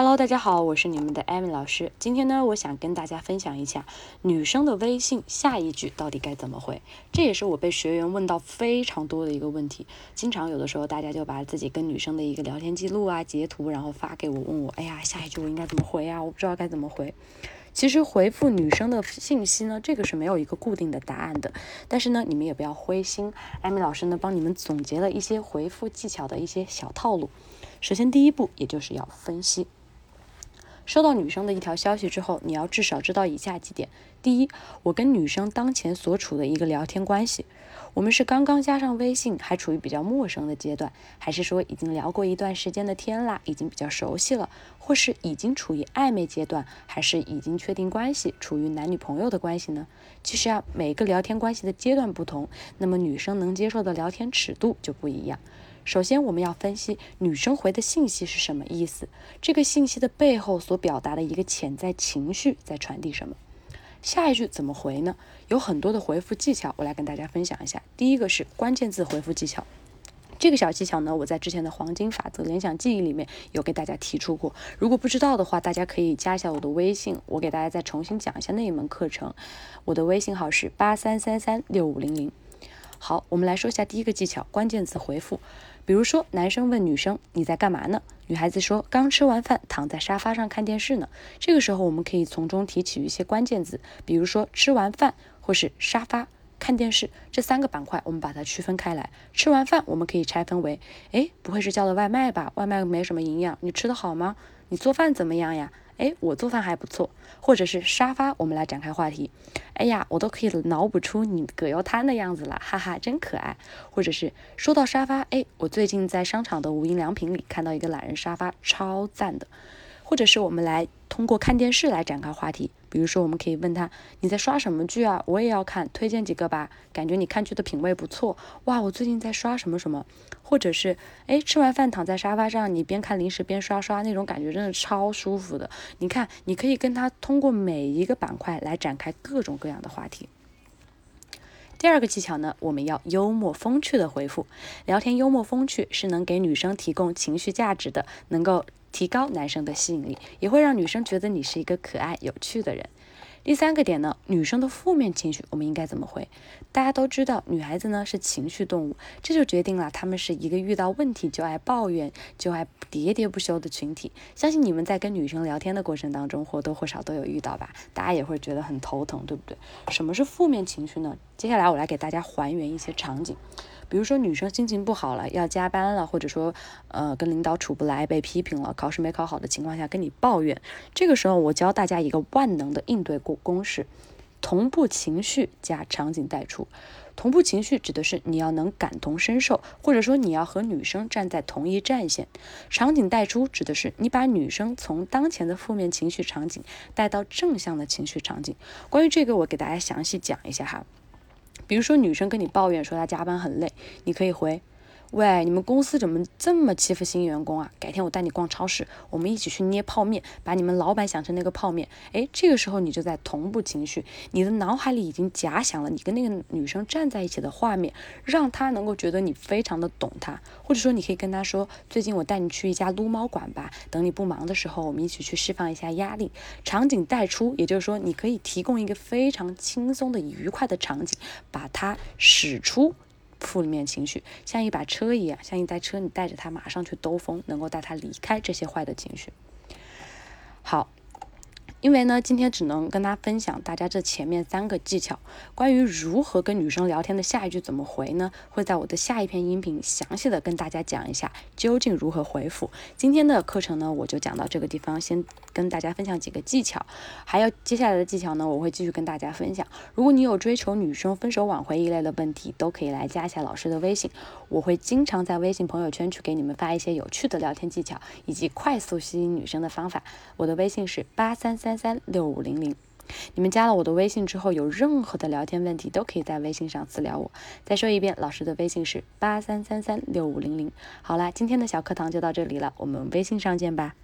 Hello，大家好，我是你们的艾米老师。今天呢，我想跟大家分享一下女生的微信下一句到底该怎么回。这也是我被学员问到非常多的一个问题。经常有的时候，大家就把自己跟女生的一个聊天记录啊截图，然后发给我，问我，哎呀，下一句我应该怎么回啊？我不知道该怎么回。其实回复女生的信息呢，这个是没有一个固定的答案的。但是呢，你们也不要灰心，艾米老师呢帮你们总结了一些回复技巧的一些小套路。首先，第一步也就是要分析。收到女生的一条消息之后，你要至少知道以下几点：第一，我跟女生当前所处的一个聊天关系，我们是刚刚加上微信，还处于比较陌生的阶段，还是说已经聊过一段时间的天啦，已经比较熟悉了，或是已经处于暧昧阶段，还是已经确定关系，处于男女朋友的关系呢？其实啊，每个聊天关系的阶段不同，那么女生能接受的聊天尺度就不一样。首先，我们要分析女生回的信息是什么意思，这个信息的背后所表达的一个潜在情绪在传递什么。下一句怎么回呢？有很多的回复技巧，我来跟大家分享一下。第一个是关键字回复技巧，这个小技巧呢，我在之前的黄金法则联想记忆里面有给大家提出过。如果不知道的话，大家可以加一下我的微信，我给大家再重新讲一下那一门课程。我的微信号是八三三三六五零零。好，我们来说一下第一个技巧，关键词回复。比如说，男生问女生你在干嘛呢？女孩子说刚吃完饭，躺在沙发上看电视呢。这个时候，我们可以从中提取一些关键字，比如说吃完饭或是沙发看电视这三个板块，我们把它区分开来。吃完饭，我们可以拆分为，哎，不会是叫了外卖吧？外卖没什么营养，你吃的好吗？你做饭怎么样呀？哎，我做饭还不错，或者是沙发，我们来展开话题。哎呀，我都可以脑补出你葛优瘫的样子了，哈哈，真可爱。或者是说到沙发，哎，我最近在商场的无印良品里看到一个懒人沙发，超赞的。或者是我们来通过看电视来展开话题，比如说我们可以问他你在刷什么剧啊？我也要看，推荐几个吧。感觉你看剧的品味不错，哇，我最近在刷什么什么。或者是哎，吃完饭躺在沙发上，你边看零食边刷刷，那种感觉真的超舒服的。你看，你可以跟他通过每一个板块来展开各种各样的话题。第二个技巧呢，我们要幽默风趣的回复，聊天幽默风趣是能给女生提供情绪价值的，能够。提高男生的吸引力，也会让女生觉得你是一个可爱有趣的人。第三个点呢，女生的负面情绪我们应该怎么回？大家都知道，女孩子呢是情绪动物，这就决定了她们是一个遇到问题就爱抱怨、就爱喋喋不休的群体。相信你们在跟女生聊天的过程当中，或多或少都有遇到吧？大家也会觉得很头疼，对不对？什么是负面情绪呢？接下来我来给大家还原一些场景。比如说女生心情不好了，要加班了，或者说，呃，跟领导处不来，被批评了，考试没考好的情况下跟你抱怨，这个时候我教大家一个万能的应对过公式：同步情绪加场景带出。同步情绪指的是你要能感同身受，或者说你要和女生站在同一战线。场景带出指的是你把女生从当前的负面情绪场景带到正向的情绪场景。关于这个，我给大家详细讲一下哈。比如说，女生跟你抱怨说她加班很累，你可以回。喂，你们公司怎么这么欺负新员工啊？改天我带你逛超市，我们一起去捏泡面，把你们老板想成那个泡面。哎，这个时候你就在同步情绪，你的脑海里已经假想了你跟那个女生站在一起的画面，让她能够觉得你非常的懂她。或者说，你可以跟她说，最近我带你去一家撸猫馆吧，等你不忙的时候，我们一起去释放一下压力。场景带出，也就是说，你可以提供一个非常轻松的、愉快的场景，把它使出。负面情绪像一把车一样，像一台车，你带着它马上去兜风，能够带它离开这些坏的情绪。好。因为呢，今天只能跟大家分享大家这前面三个技巧。关于如何跟女生聊天的下一句怎么回呢？会在我的下一篇音频详细的跟大家讲一下究竟如何回复。今天的课程呢，我就讲到这个地方，先跟大家分享几个技巧。还有接下来的技巧呢，我会继续跟大家分享。如果你有追求女生分手挽回一类的问题，都可以来加一下老师的微信，我会经常在微信朋友圈去给你们发一些有趣的聊天技巧以及快速吸引女生的方法。我的微信是八三三。三六五零零，你们加了我的微信之后，有任何的聊天问题都可以在微信上私聊我。再说一遍，老师的微信是八三三三六五零零。好啦，今天的小课堂就到这里了，我们微信上见吧。